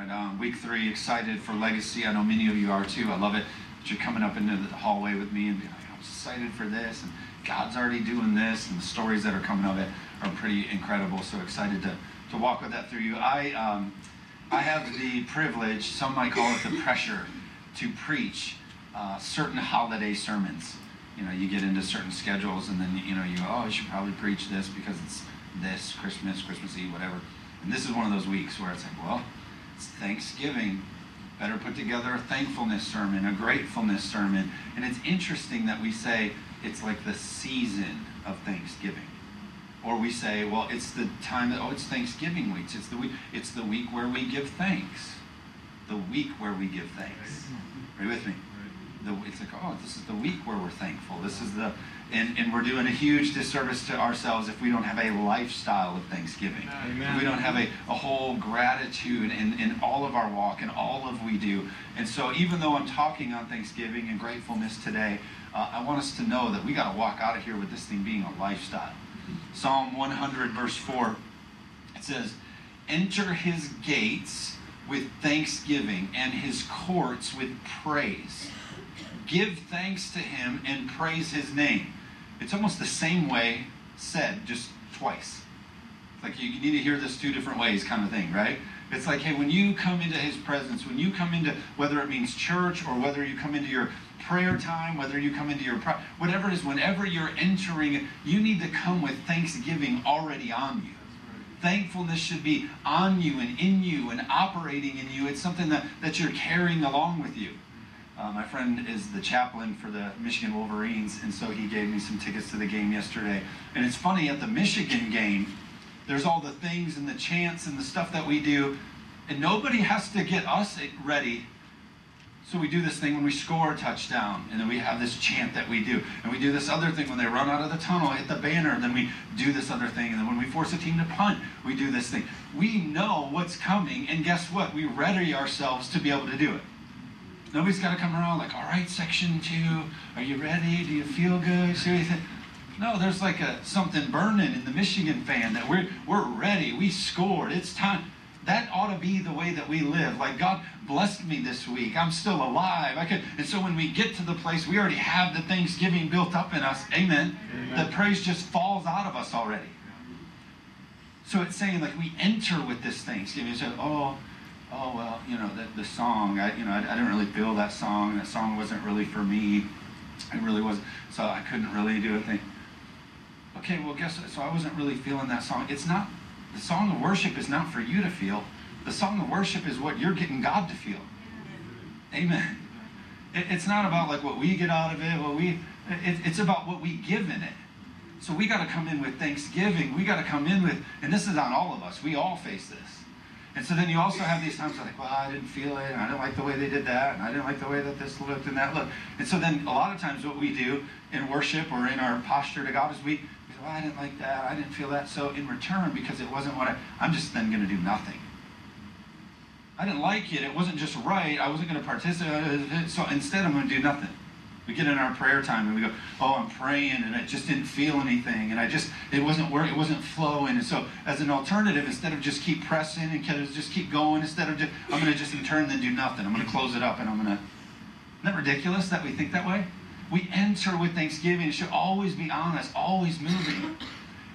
Right on. Week three, excited for Legacy. I know many of you are too. I love it that you're coming up into the hallway with me and being like, I'm excited for this, and God's already doing this, and the stories that are coming of it are pretty incredible. So excited to, to walk with that through you. I, um, I have the privilege, some might call it the pressure, to preach uh, certain holiday sermons. You know, you get into certain schedules, and then you know you go, oh, I should probably preach this because it's this Christmas, Christmas Eve, whatever. And this is one of those weeks where it's like, well, Thanksgiving. Better put together a thankfulness sermon, a gratefulness sermon. And it's interesting that we say it's like the season of Thanksgiving. Or we say, well, it's the time that, oh, it's Thanksgiving week. It's the week, it's the week where we give thanks. The week where we give thanks. Are you with me? The, it's like, oh, this is the week where we're thankful. This is the, and, and we're doing a huge disservice to ourselves if we don't have a lifestyle of thanksgiving. We don't have a, a whole gratitude in, in all of our walk and all of we do. And so even though I'm talking on Thanksgiving and gratefulness today, uh, I want us to know that we got to walk out of here with this thing being a lifestyle. Psalm 100, verse 4, it says, Enter his gates with thanksgiving and his courts with praise. Give thanks to him and praise his name. It's almost the same way said, just twice. Like you need to hear this two different ways, kind of thing, right? It's like, hey, when you come into his presence, when you come into whether it means church or whether you come into your prayer time, whether you come into your whatever it is, whenever you're entering, you need to come with thanksgiving already on you. Thankfulness should be on you and in you and operating in you. It's something that, that you're carrying along with you. Uh, my friend is the chaplain for the Michigan Wolverines, and so he gave me some tickets to the game yesterday. And it's funny, at the Michigan game, there's all the things and the chants and the stuff that we do, and nobody has to get us ready. So we do this thing when we score a touchdown, and then we have this chant that we do. And we do this other thing when they run out of the tunnel, hit the banner, and then we do this other thing. And then when we force a team to punt, we do this thing. We know what's coming, and guess what? We ready ourselves to be able to do it. Nobody's got to come around like, all right, section two, are you ready? Do you feel good? See what you think? No, there's like a something burning in the Michigan fan that we're we're ready. We scored. It's time. That ought to be the way that we live. Like God blessed me this week. I'm still alive. I could, and so when we get to the place, we already have the Thanksgiving built up in us. Amen. Amen. The praise just falls out of us already. So it's saying like we enter with this Thanksgiving. So oh, oh well, you know, the, the song, I, you know, I, I didn't really feel that song. That song wasn't really for me. It really wasn't. So I couldn't really do a thing. Okay, well, guess what? So I wasn't really feeling that song. It's not, the song of worship is not for you to feel. The song of worship is what you're getting God to feel. Amen. It, it's not about like what we get out of it, what we, it, it's about what we give in it. So we got to come in with thanksgiving. We got to come in with, and this is on all of us. We all face this. And so then you also have these times like, well, I didn't feel it, and I didn't like the way they did that, and I didn't like the way that this looked and that looked. And so then a lot of times what we do in worship or in our posture to God is we, we say, well, I didn't like that, I didn't feel that. So in return, because it wasn't what I, I'm just then going to do nothing. I didn't like it. It wasn't just right. I wasn't going to participate. So instead, I'm going to do nothing. We get in our prayer time and we go, "Oh, I'm praying, and I just didn't feel anything, and I just it wasn't work, it wasn't flowing." And so, as an alternative, instead of just keep pressing and just keep going, instead of just I'm going to just in turn then do nothing. I'm going to close it up, and I'm going to. Isn't that ridiculous that we think that way? We enter with thanksgiving. It should always be on us, always moving.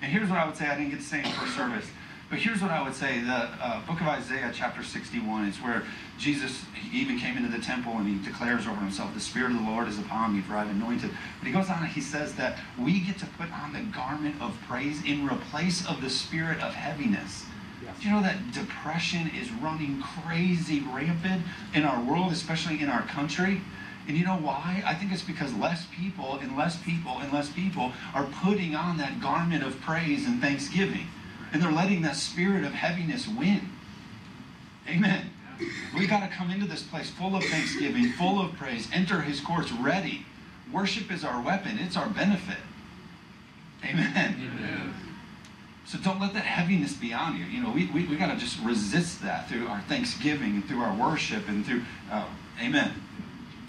And here's what I would say. I didn't get to say in first service. But here's what I would say: the uh, book of Isaiah, chapter 61, is where Jesus he even came into the temple and he declares over himself, "The Spirit of the Lord is upon me, for I've anointed." But he goes on and he says that we get to put on the garment of praise in replace of the spirit of heaviness. Do you know that depression is running crazy rampant in our world, especially in our country? And you know why? I think it's because less people and less people and less people are putting on that garment of praise and thanksgiving and they're letting that spirit of heaviness win. Amen. We got to come into this place full of thanksgiving, full of praise, enter his courts ready. Worship is our weapon, it's our benefit. Amen. Amen. So don't let that heaviness be on you. You know, we, we, we got to just resist that through our thanksgiving and through our worship and through, uh, amen.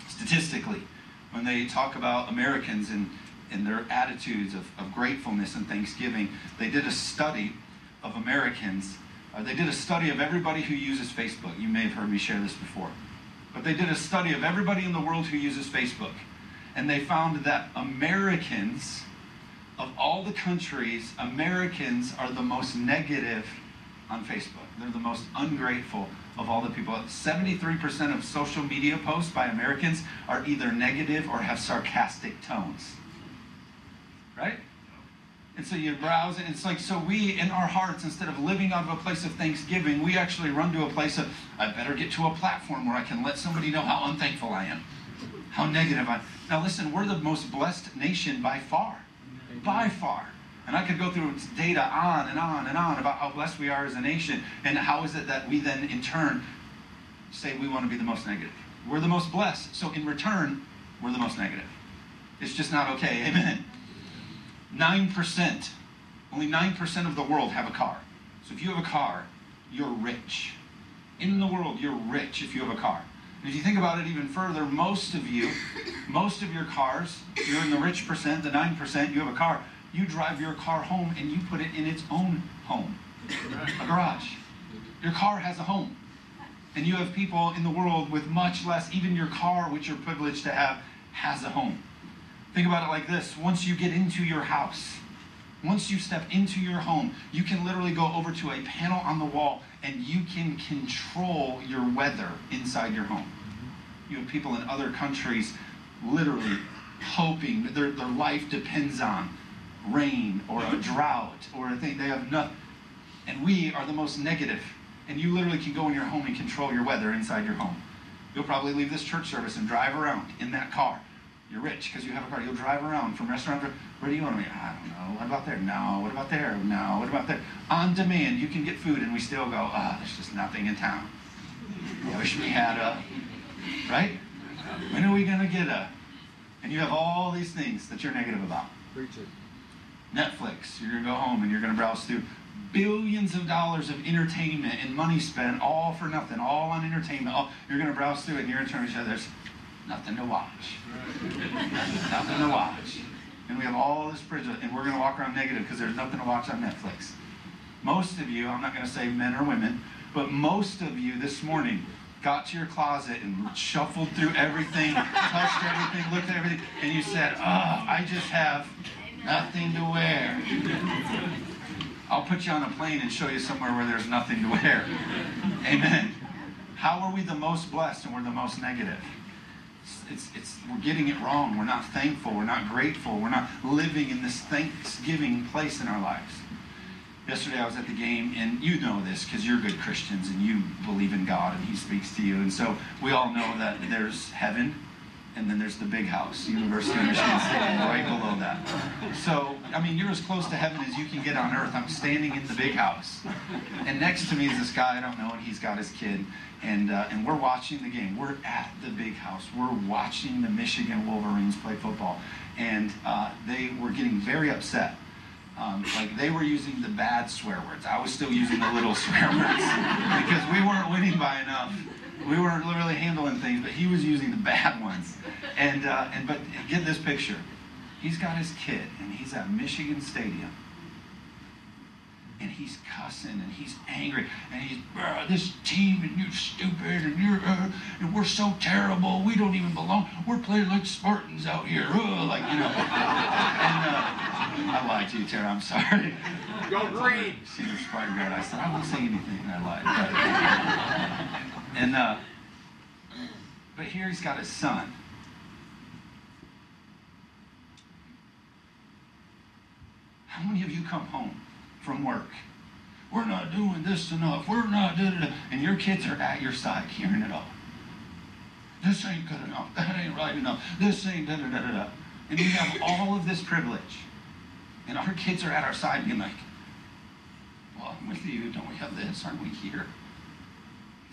Statistically, when they talk about Americans and, and their attitudes of, of gratefulness and thanksgiving, they did a study of Americans Uh, they did a study of everybody who uses Facebook. You may have heard me share this before. But they did a study of everybody in the world who uses Facebook. And they found that Americans, of all the countries, Americans are the most negative on Facebook. They're the most ungrateful of all the people. 73% of social media posts by Americans are either negative or have sarcastic tones. Right? And so you browse, and it's like, so we, in our hearts, instead of living out of a place of thanksgiving, we actually run to a place of, I better get to a platform where I can let somebody know how unthankful I am, how negative I am. Now, listen, we're the most blessed nation by far. By far. And I could go through data on and on and on about how blessed we are as a nation, and how is it that we then, in turn, say we want to be the most negative. We're the most blessed, so in return, we're the most negative. It's just not okay. Amen. 9%, only 9% of the world have a car. So if you have a car, you're rich. In the world, you're rich if you have a car. And if you think about it even further, most of you, most of your cars, you're in the rich percent, the 9%, you have a car, you drive your car home and you put it in its own home, a garage. Your car has a home. And you have people in the world with much less, even your car, which you're privileged to have, has a home. Think about it like this once you get into your house, once you step into your home, you can literally go over to a panel on the wall and you can control your weather inside your home. You have people in other countries literally hoping that their, their life depends on rain or a drought or a thing. They have nothing. And we are the most negative. And you literally can go in your home and control your weather inside your home. You'll probably leave this church service and drive around in that car you're rich because you have a car. You'll drive around from restaurant to where do you want to be? I don't know. What about there? No. What about there? No. What about there? On demand, you can get food, and we still go. Ah, oh, there's just nothing in town. I wish we had a. Right? When are we gonna get a? And you have all these things that you're negative about. Preach it. Netflix. You're gonna go home and you're gonna browse through billions of dollars of entertainment and money spent all for nothing, all on entertainment. All, you're gonna browse through it, and you're gonna turn to each other. Nothing to watch. nothing to watch. And we have all this privilege, and we're going to walk around negative because there's nothing to watch on Netflix. Most of you, I'm not going to say men or women, but most of you this morning got to your closet and shuffled through everything, touched everything, looked at everything, and you said, Oh, I just have nothing to wear. I'll put you on a plane and show you somewhere where there's nothing to wear. Amen. How are we the most blessed and we're the most negative? It's, it's, we're getting it wrong. We're not thankful. We're not grateful. We're not living in this thanksgiving place in our lives. Yesterday I was at the game, and you know this because you're good Christians and you believe in God and He speaks to you. And so we all know that there's heaven and then there's the big house, University of Michigan State, right below that. So, I mean, you're as close to heaven as you can get on earth. I'm standing in the big house. And next to me is this guy I don't know, and he's got his kid. And, uh, and we're watching the game. We're at the big house. We're watching the Michigan Wolverines play football. And uh, they were getting very upset. Um, like they were using the bad swear words. I was still using the little swear words because we weren't winning by enough we weren't really handling things, but he was using the bad ones. And uh, and but get this picture. He's got his kid, and he's at Michigan Stadium, and he's cussing and he's angry and he's bruh, this team and you're stupid and you're uh, and we're so terrible we don't even belong we're playing like Spartans out here uh, like you know. And uh, I lied to you Tara I'm sorry. Go green she was probably good I said I won't say anything and I lied but, and uh, but here he's got his son how many of you come home from work. We're not doing this enough. We're not da da da. And your kids are at your side hearing it all. This ain't good enough. That ain't right enough. This ain't da da da da da. And we have all of this privilege. And our kids are at our side being like, well, I'm with you. Don't we have this? Aren't we here?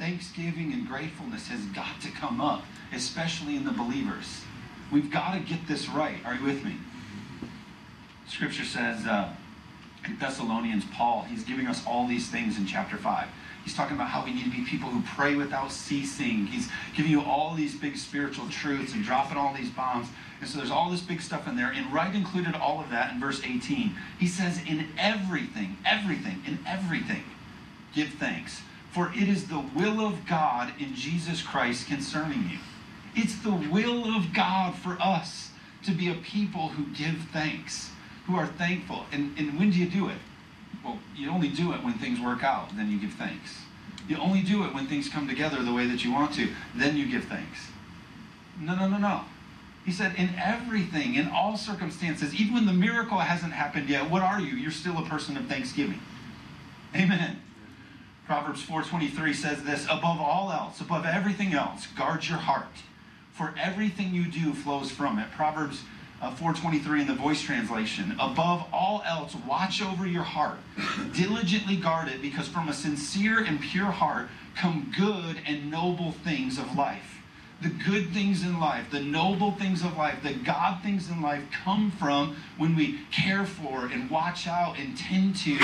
Thanksgiving and gratefulness has got to come up, especially in the believers. We've got to get this right. Are you with me? Scripture says, uh, in Thessalonians, Paul, he's giving us all these things in chapter 5. He's talking about how we need to be people who pray without ceasing. He's giving you all these big spiritual truths and dropping all these bombs. And so there's all this big stuff in there. And right included all of that in verse 18. He says, in everything, everything, in everything, give thanks, for it is the will of God in Jesus Christ concerning you. It's the will of God for us to be a people who give thanks, who are thankful. And, and when do you do it? Well, you only do it when things work out, then you give thanks. You only do it when things come together the way that you want to, then you give thanks. No, no, no, no. He said, in everything, in all circumstances, even when the miracle hasn't happened yet, what are you? You're still a person of thanksgiving. Amen. Proverbs 4:23 says this, above all else, above everything else, guard your heart, for everything you do flows from it. Proverbs uh, 423 in the voice translation. Above all else, watch over your heart. Diligently guard it, because from a sincere and pure heart come good and noble things of life. The good things in life, the noble things of life, the God things in life come from when we care for and watch out and tend to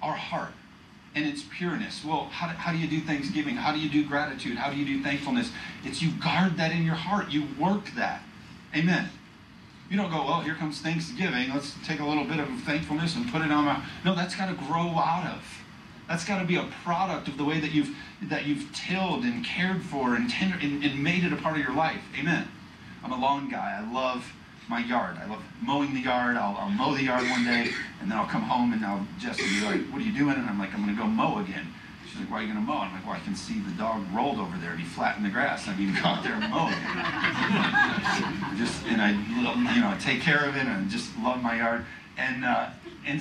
our heart and its pureness. Well, how do, how do you do thanksgiving? How do you do gratitude? How do you do thankfulness? It's you guard that in your heart. You work that. Amen. You don't go, well, here comes Thanksgiving. Let's take a little bit of thankfulness and put it on my. No, that's got to grow out of. That's got to be a product of the way that you've that you've tilled and cared for and tender and, and made it a part of your life. Amen. I'm a lawn guy. I love my yard. I love mowing the yard. I'll, I'll mow the yard one day, and then I'll come home and I'll will be like, "What are you doing?" And I'm like, "I'm going to go mow again." She's like, "Why are you going to mow?" I'm like, "Well, I can see the dog rolled over there and he flattened the grass. I mean, go out there and mow it." just and I, you know, take care of it and just love my yard. And uh, and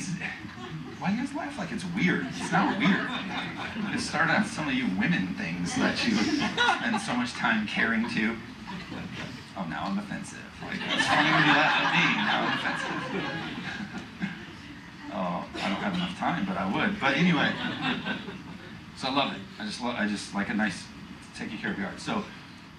why do you guys laugh like it's weird? It's not weird. It started out some of you women things that you spend so much time caring to. Oh, now I'm offensive. Like, funny when you laugh at me. I'm offensive. oh, I don't have enough time, but I would. But anyway, so I love it. I just love. I just like a nice taking care of yard. So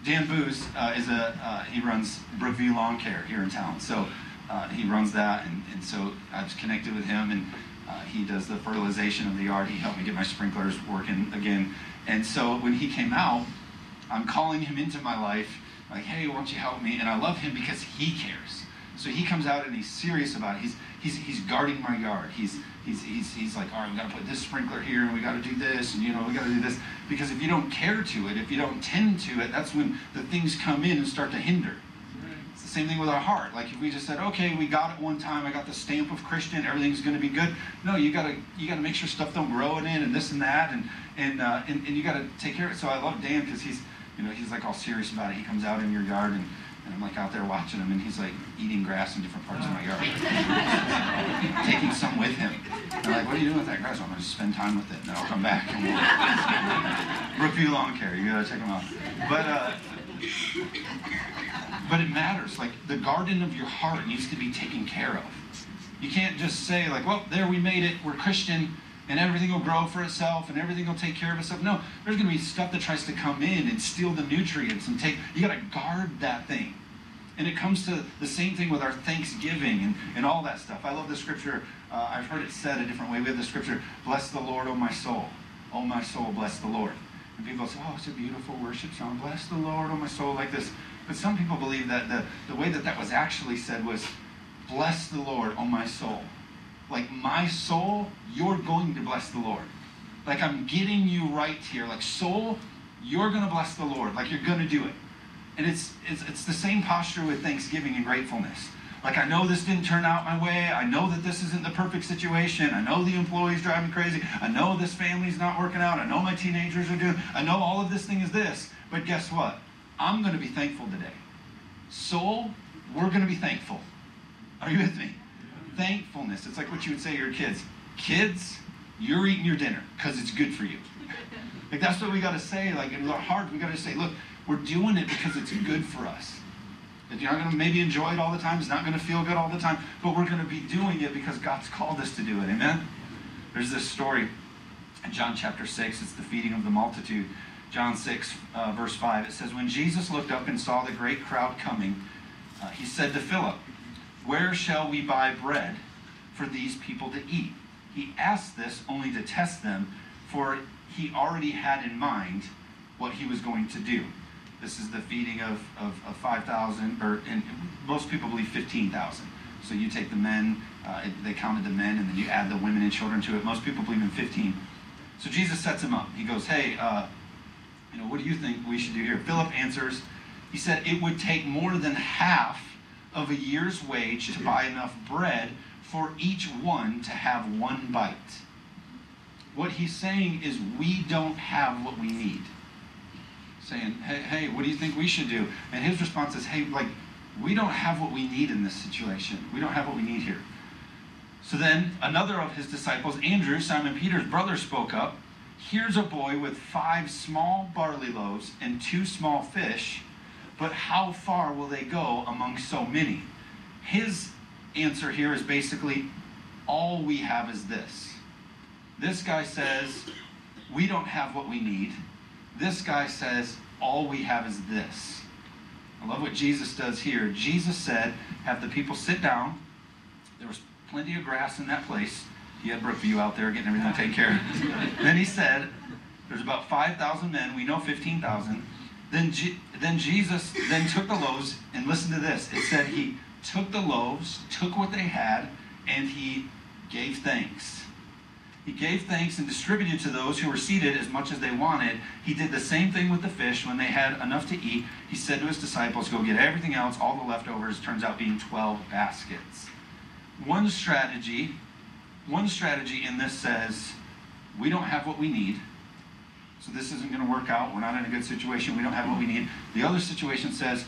Dan Booz uh, is a uh, he runs Brookview Lawn Care here in town. So uh, he runs that, and, and so I was connected with him, and uh, he does the fertilization of the yard. He helped me get my sprinklers working again. And so when he came out, I'm calling him into my life, like, hey, why don't you help me? And I love him because he cares. So he comes out and he's serious about it. He's he's he's guarding my yard. He's he's he's, he's like, all right, we got to put this sprinkler here, and we got to do this, and you know, we got to do this. Because if you don't care to it, if you don't tend to it, that's when the things come in and start to hinder. It's the same thing with our heart. Like if we just said, okay, we got it one time, I got the stamp of Christian, everything's going to be good. No, you gotta you gotta make sure stuff don't grow it in and this and that, and and uh, and, and you got to take care of it. So I love Dan because he's you know he's like all serious about it. He comes out in your yard and. And I'm like out there watching him, and he's like eating grass in different parts of my yard, taking some with him. And I'm like, "What are you doing with that grass?" I'm going to spend time with it, and then I'll come back. And we'll... Brookview Lawn Care, you gotta check them out. But uh, but it matters. Like the garden of your heart needs to be taken care of. You can't just say like, "Well, there we made it. We're Christian." And everything will grow for itself and everything will take care of itself. No, there's going to be stuff that tries to come in and steal the nutrients and take. You got to guard that thing. And it comes to the same thing with our thanksgiving and, and all that stuff. I love the scripture. Uh, I've heard it said a different way. We have the scripture, Bless the Lord, O my soul. O my soul, bless the Lord. And people say, Oh, it's a beautiful worship song. Bless the Lord, O my soul, like this. But some people believe that the, the way that that was actually said was, Bless the Lord, O my soul like my soul, you're going to bless the Lord. Like I'm getting you right here. Like soul, you're going to bless the Lord. Like you're going to do it. And it's, it's, it's the same posture with thanksgiving and gratefulness. Like I know this didn't turn out my way. I know that this isn't the perfect situation. I know the employees drive me crazy. I know this family's not working out. I know my teenagers are doing. I know all of this thing is this. But guess what? I'm going to be thankful today. Soul, we're going to be thankful. Are you with me? Thankfulness. It's like what you would say to your kids. Kids, you're eating your dinner because it's good for you. like that's what we got to say. Like in our heart, we got to say, look, we're doing it because it's good for us. That you're not going to maybe enjoy it all the time. It's not going to feel good all the time. But we're going to be doing it because God's called us to do it. Amen? There's this story in John chapter 6. It's the feeding of the multitude. John 6, uh, verse 5. It says, When Jesus looked up and saw the great crowd coming, uh, he said to Philip, where shall we buy bread for these people to eat? He asked this only to test them, for he already had in mind what he was going to do. This is the feeding of, of, of 5,000, or and most people believe 15,000. So you take the men, uh, they counted the men, and then you add the women and children to it. Most people believe in 15. So Jesus sets him up. He goes, Hey, uh, you know, what do you think we should do here? Philip answers, He said, It would take more than half of a year's wage to buy enough bread for each one to have one bite. What he's saying is, we don't have what we need. Saying, hey, hey, what do you think we should do? And his response is, hey, like, we don't have what we need in this situation. We don't have what we need here. So then another of his disciples, Andrew, Simon Peter's brother, spoke up. Here's a boy with five small barley loaves and two small fish, but how far will they go among so many? His answer here is basically all we have is this. This guy says, we don't have what we need. This guy says, all we have is this. I love what Jesus does here. Jesus said, have the people sit down. There was plenty of grass in that place. He had Brookview out there getting everything taken care of. then he said, there's about 5,000 men. We know 15,000. Then, G- then Jesus then took the loaves, and listen to this. It said he took the loaves, took what they had, and he gave thanks. He gave thanks and distributed to those who were seated as much as they wanted. He did the same thing with the fish when they had enough to eat. He said to his disciples, Go get everything else, all the leftovers, turns out being 12 baskets. One strategy, one strategy in this says, We don't have what we need. So this isn't going to work out. We're not in a good situation. We don't have what we need. The other situation says,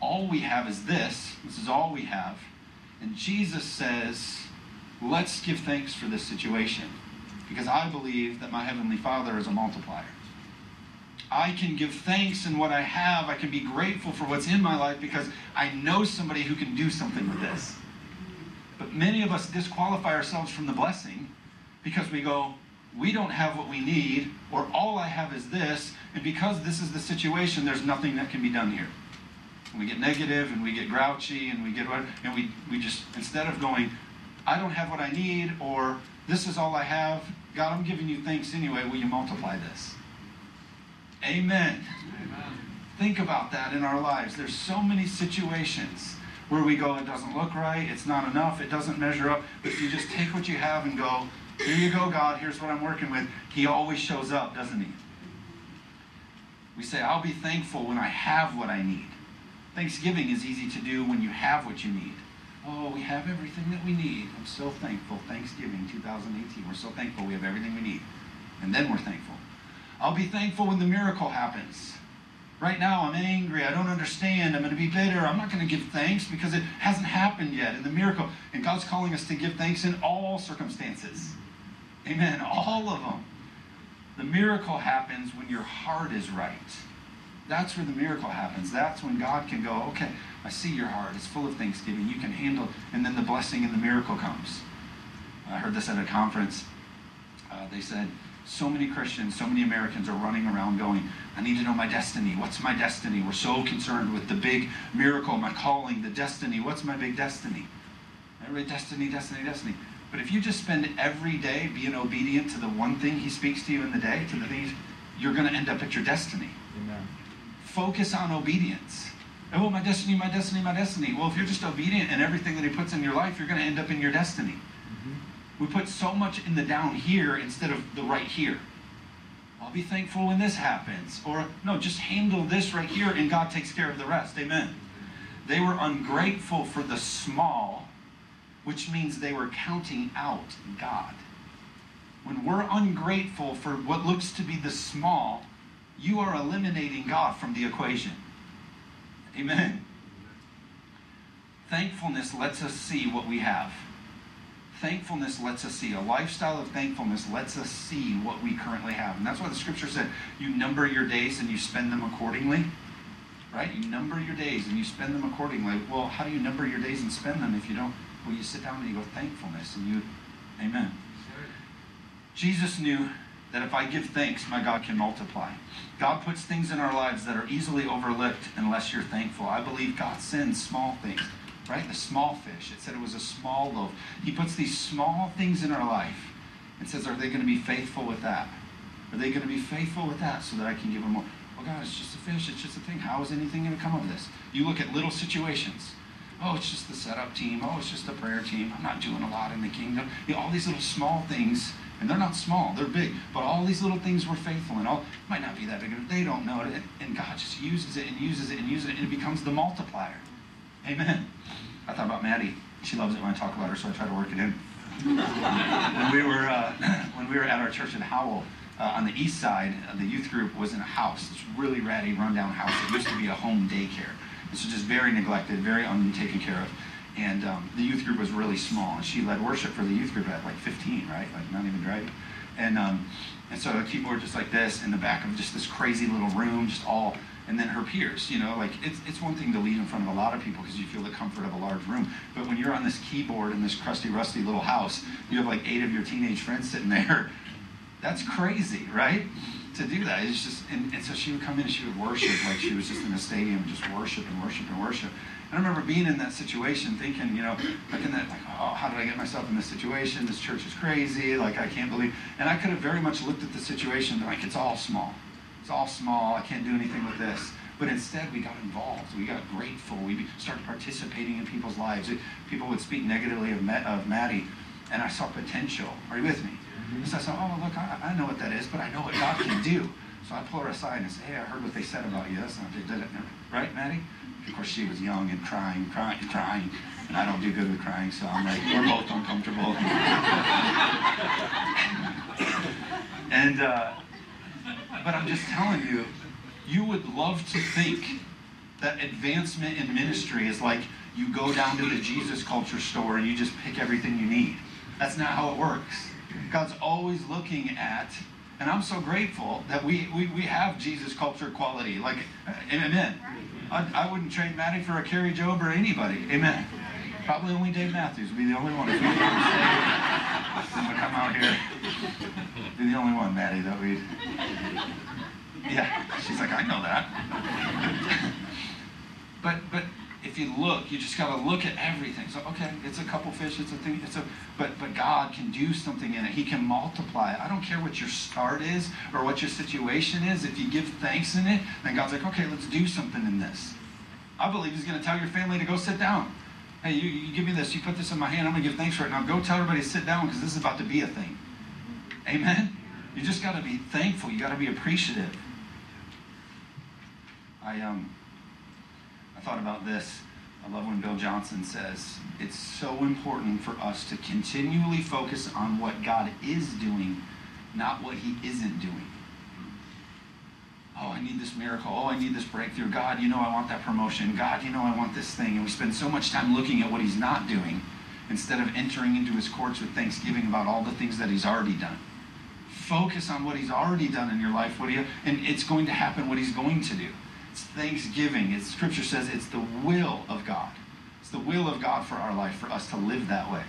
All we have is this. This is all we have. And Jesus says, Let's give thanks for this situation because I believe that my Heavenly Father is a multiplier. I can give thanks in what I have. I can be grateful for what's in my life because I know somebody who can do something with this. But many of us disqualify ourselves from the blessing because we go, we don't have what we need, or all I have is this, and because this is the situation, there's nothing that can be done here. And we get negative and we get grouchy and we get what, and we, we just, instead of going, I don't have what I need, or this is all I have, God, I'm giving you thanks anyway, will you multiply this? Amen. Amen. Think about that in our lives. There's so many situations where we go, it doesn't look right, it's not enough, it doesn't measure up. But if you just take what you have and go, here you go, God, here's what I'm working with, He always shows up, doesn't He? We say, I'll be thankful when I have what I need. Thanksgiving is easy to do when you have what you need. Oh, we have everything that we need. I'm so thankful. Thanksgiving 2018. We're so thankful we have everything we need. And then we're thankful. I'll be thankful when the miracle happens. Right now, I'm angry. I don't understand. I'm going to be bitter. I'm not going to give thanks because it hasn't happened yet And the miracle. And God's calling us to give thanks in all circumstances. Amen. All of them. The miracle happens when your heart is right. That's where the miracle happens. That's when God can go, okay, I see your heart. It's full of thanksgiving. You can handle, and then the blessing and the miracle comes. I heard this at a conference. Uh, they said, so many Christians, so many Americans are running around going, I need to know my destiny. What's my destiny? We're so concerned with the big miracle, my calling, the destiny. What's my big destiny? Everybody, destiny, destiny, destiny. But if you just spend every day being obedient to the one thing He speaks to you in the day, to the things, you're going to end up at your destiny. Amen. Focus on obedience. Oh, my destiny, my destiny, my destiny. Well, if you're just obedient in everything that He puts in your life, you're going to end up in your destiny. Mm-hmm. We put so much in the down here instead of the right here. I'll be thankful when this happens. Or, no, just handle this right here and God takes care of the rest. Amen. They were ungrateful for the small, which means they were counting out God. When we're ungrateful for what looks to be the small, you are eliminating God from the equation. Amen. Thankfulness lets us see what we have. Thankfulness lets us see. A lifestyle of thankfulness lets us see what we currently have. And that's why the scripture said, you number your days and you spend them accordingly. Right? You number your days and you spend them accordingly. Well, how do you number your days and spend them if you don't? Well, you sit down and you go, thankfulness, and you, amen. Jesus knew that if I give thanks, my God can multiply. God puts things in our lives that are easily overlooked unless you're thankful. I believe God sends small things, right? The small fish. It said it was a small loaf. He puts these small things in our life and says, Are they going to be faithful with that? Are they going to be faithful with that so that I can give them more? Well, God, it's just a fish. It's just a thing. How is anything going to come of this? You look at little situations. Oh, it's just the setup team. Oh, it's just the prayer team. I'm not doing a lot in the kingdom. You know, all these little small things And they're not small, they're big. But all these little things were faithful, and all might not be that big, but they don't know it. And God just uses it and uses it and uses it, and it becomes the multiplier. Amen. I thought about Maddie. She loves it when I talk about her, so I try to work it in. when we were uh, when we were at our church in Howell, uh, on the east side, uh, the youth group was in a house, this really ratty, rundown house. It used to be a home daycare. This was just very neglected, very untaken care of. And um, the youth group was really small. And she led worship for the youth group at like 15, right? Like not even driving. And um, and so a keyboard just like this in the back of just this crazy little room, just all and then her peers. You know, like it's, it's one thing to lead in front of a lot of people because you feel the comfort of a large room. But when you're on this keyboard in this crusty, rusty little house, you have like eight of your teenage friends sitting there. That's crazy, right? To do that. It's just, and, and so she would come in and she would worship like she was just in a stadium, just worship and worship and worship. And I remember being in that situation thinking, you know, like in that, like, oh, how did I get myself in this situation? This church is crazy. Like, I can't believe. And I could have very much looked at the situation like, it's all small it's all small. I can't do anything with this. But instead, we got involved. We got grateful. We started participating in people's lives. People would speak negatively of, of Maddie, and I saw potential. Are you with me? Mm-hmm. So I said, oh, look, I, I, know what that is, but I know what God can do. So I pull her aside and say, hey, I heard what they said about you. That's not, they did it. Right, Maddie? Of course, she was young and crying, crying, crying. And I don't do good with crying, so I'm like, we're both uncomfortable. and, uh, but I'm just telling you, you would love to think that advancement in ministry is like you go down to the Jesus culture store and you just pick everything you need. That's not how it works. God's always looking at, and I'm so grateful that we, we, we have Jesus culture quality. Like, uh, amen. I, I wouldn't trade Maddie for a Kari Jobe or anybody. Amen. Probably only Dave Matthews would be the only one. If we to come out here, be the only one, Maddie, that we'd. Yeah, she's like, I know that. but but if you look, you just got to look at everything. So okay, it's a couple fish, it's a thing, it's a. But but God can do something in it. He can multiply. I don't care what your start is or what your situation is. If you give thanks in it, then God's like, okay, let's do something in this. I believe He's going to tell your family to go sit down. Hey, you, you give me this, you put this in my hand, I'm going to give thanks for it. Now go tell everybody to sit down because this is about to be a thing. Amen? You just got to be thankful. You got to be appreciative. I, um, I thought about this. I love when Bill Johnson says it's so important for us to continually focus on what God is doing, not what He isn't doing. Oh, I need this miracle. Oh, I need this breakthrough. God, you know I want that promotion. God, you know I want this thing. And we spend so much time looking at what He's not doing instead of entering into His courts with thanksgiving about all the things that He's already done. Focus on what He's already done in your life, what he, and it's going to happen what He's going to do. It's thanksgiving. It's, scripture says it's the will of God. It's the will of God for our life, for us to live that way.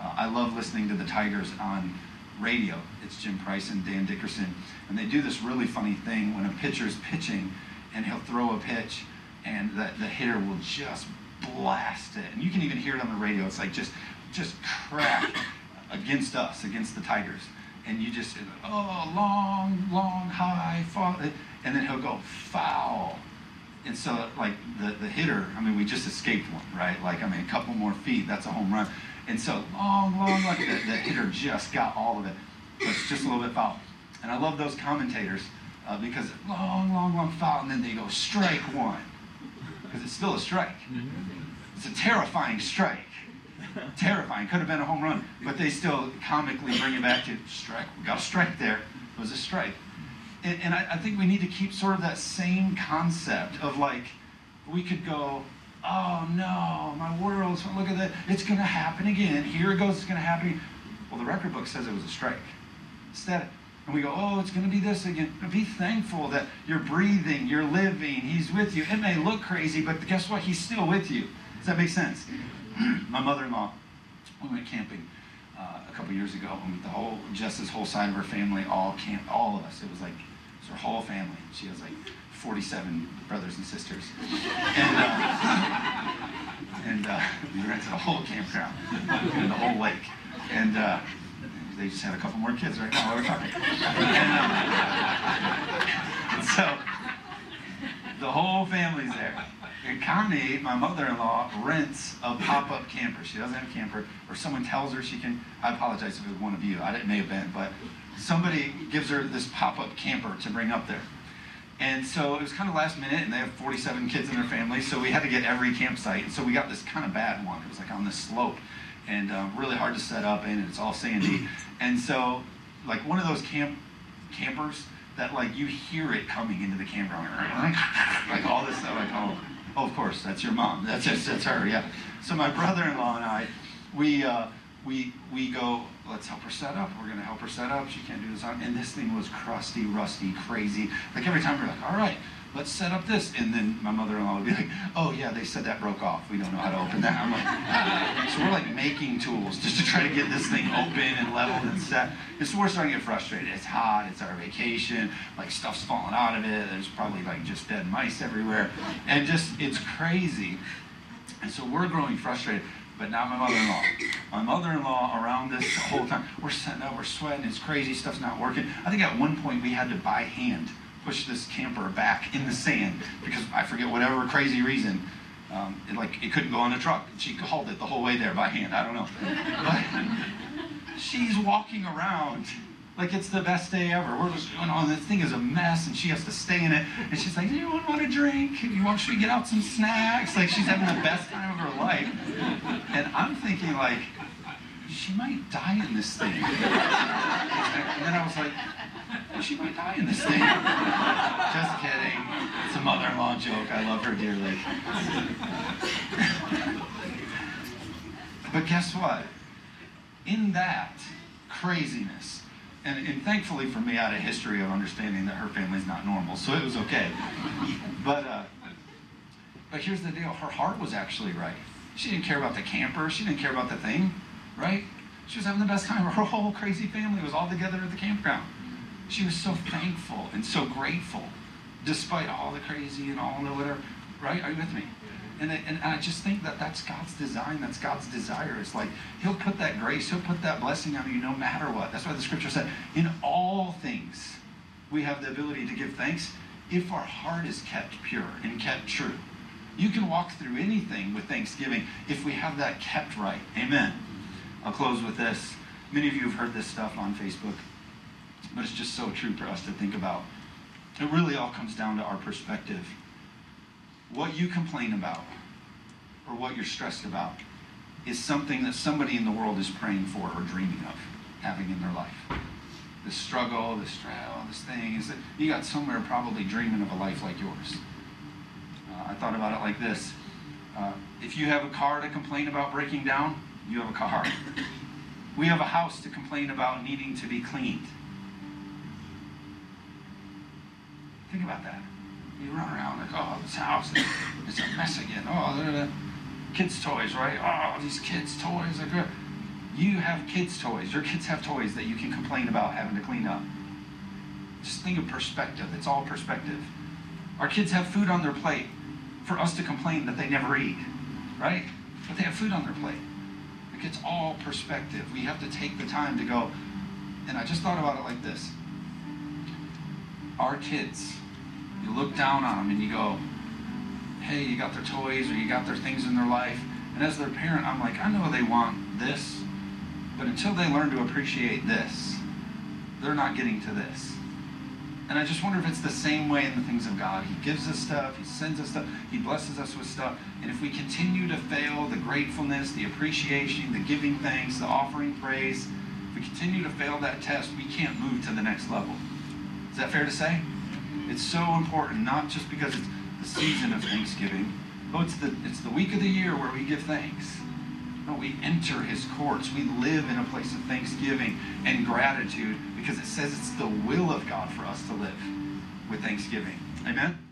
Uh, I love listening to the Tigers on radio. It's Jim Price and Dan Dickerson. And they do this really funny thing when a pitcher is pitching and he'll throw a pitch and the, the hitter will just blast it. And you can even hear it on the radio. It's like just just crack against us, against the Tigers. And you just, oh, long, long, high, fall. And then he'll go foul. And so, like, the, the hitter, I mean, we just escaped one, right? Like, I mean, a couple more feet, that's a home run. And so long, long, like the, the hitter just got all of it. So it's just a little bit foul. And I love those commentators uh, because long, long, long foul, and then they go strike one because it's still a strike. It's a terrifying strike. terrifying. Could have been a home run, but they still comically bring it back to strike. We got a strike there. It was a strike. And, and I, I think we need to keep sort of that same concept of like, we could go, oh no, my world's, look at that, it's going to happen again. Here it goes, it's going to happen. Well, the record book says it was a strike. Instead, and we go, oh, it's going to be this again. Be thankful that you're breathing, you're living, He's with you. It may look crazy, but guess what? He's still with you. Does that make sense? my mother-in-law, we went camping uh, a couple years ago, and the whole, just this whole side of her family, all camp, all of us. It was like, it's her whole family. She has like 47 brothers and sisters. And, uh, and uh, we rented a whole campground and the whole lake. And uh, they just had a couple more kids right now we're talking. And, uh, so the whole family's there. And Connie, my mother-in-law, rents a pop-up camper. She doesn't have a camper, or someone tells her she can. I apologize if it was one of you. I it may have been, but somebody gives her this pop-up camper to bring up there. And so it was kind of last minute, and they have 47 kids in their family, so we had to get every campsite. And so we got this kind of bad one. It was like on this slope, and um, really hard to set up in, and it's all sandy. And so, like one of those camp campers that like you hear it coming into the campground, like all this stuff. Like oh, oh, of course, that's your mom. That's just that's her. Yeah. So my brother-in-law and I, we uh, we we go. Let's help her set up. We're gonna help her set up. She can't do this on. And this thing was crusty, rusty, crazy. Like every time we're like, all right, let's set up this. And then my mother-in-law would be like, oh yeah, they said that broke off. We don't know how to open that. I'm like, ah. so we're like making tools just to try to get this thing open and leveled and set. And so we're starting to get frustrated. It's hot. It's our vacation. Like stuff's falling out of it. There's probably like just dead mice everywhere, and just it's crazy. And so we're growing frustrated but not my mother-in-law. My mother-in-law around this whole time, we're setting up, we're sweating, it's crazy, stuff's not working. I think at one point we had to by hand push this camper back in the sand because I forget whatever crazy reason. Um, it, like it couldn't go on the truck. She hauled it the whole way there by hand. I don't know. But she's walking around like it's the best day ever. We're just going on. This thing is a mess, and she has to stay in it. And she's like, "Do you want a drink? You want? Should we get out some snacks?" Like she's having the best time of her life. And I'm thinking like, she might die in this thing. And then I was like, she might die in this thing. Just kidding. It's a mother-in-law joke. I love her dearly. but guess what? In that craziness, and, and thankfully for me, I had a history of understanding that her family's not normal, so it was okay. But uh, but here's the deal: her heart was actually right. She didn't care about the camper. She didn't care about the thing, right? She was having the best time. Her whole crazy family was all together at the campground. She was so thankful and so grateful, despite all the crazy and all the whatever. Right? Are you with me? And I, and I just think that that's God's design. That's God's desire. It's like He'll put that grace, He'll put that blessing on you no matter what. That's why the scripture said, in all things, we have the ability to give thanks if our heart is kept pure and kept true. You can walk through anything with thanksgiving if we have that kept right. Amen. I'll close with this. Many of you have heard this stuff on Facebook, but it's just so true for us to think about. It really all comes down to our perspective what you complain about or what you're stressed about is something that somebody in the world is praying for or dreaming of having in their life. This struggle, this trial, this thing is that you got somewhere probably dreaming of a life like yours. Uh, I thought about it like this: uh, if you have a car to complain about breaking down, you have a car. we have a house to complain about needing to be cleaned. Think about that. You run around like, oh, this house is a mess again. Oh, they're the kids' toys, right? Oh, these kids' toys. Like, you have kids' toys. Your kids have toys that you can complain about having to clean up. Just think of perspective. It's all perspective. Our kids have food on their plate for us to complain that they never eat, right? But they have food on their plate. Like it's all perspective. We have to take the time to go. And I just thought about it like this. Our kids you look down on them and you go, hey, you got their toys or you got their things in their life. And as their parent, I'm like, I know they want this, but until they learn to appreciate this, they're not getting to this. And I just wonder if it's the same way in the things of God. He gives us stuff, He sends us stuff, He blesses us with stuff. And if we continue to fail the gratefulness, the appreciation, the giving thanks, the offering praise, if we continue to fail that test, we can't move to the next level. Is that fair to say? It's so important, not just because it's the season of Thanksgiving. Oh, it's the it's the week of the year where we give thanks. No, we enter his courts. We live in a place of thanksgiving and gratitude because it says it's the will of God for us to live with thanksgiving. Amen?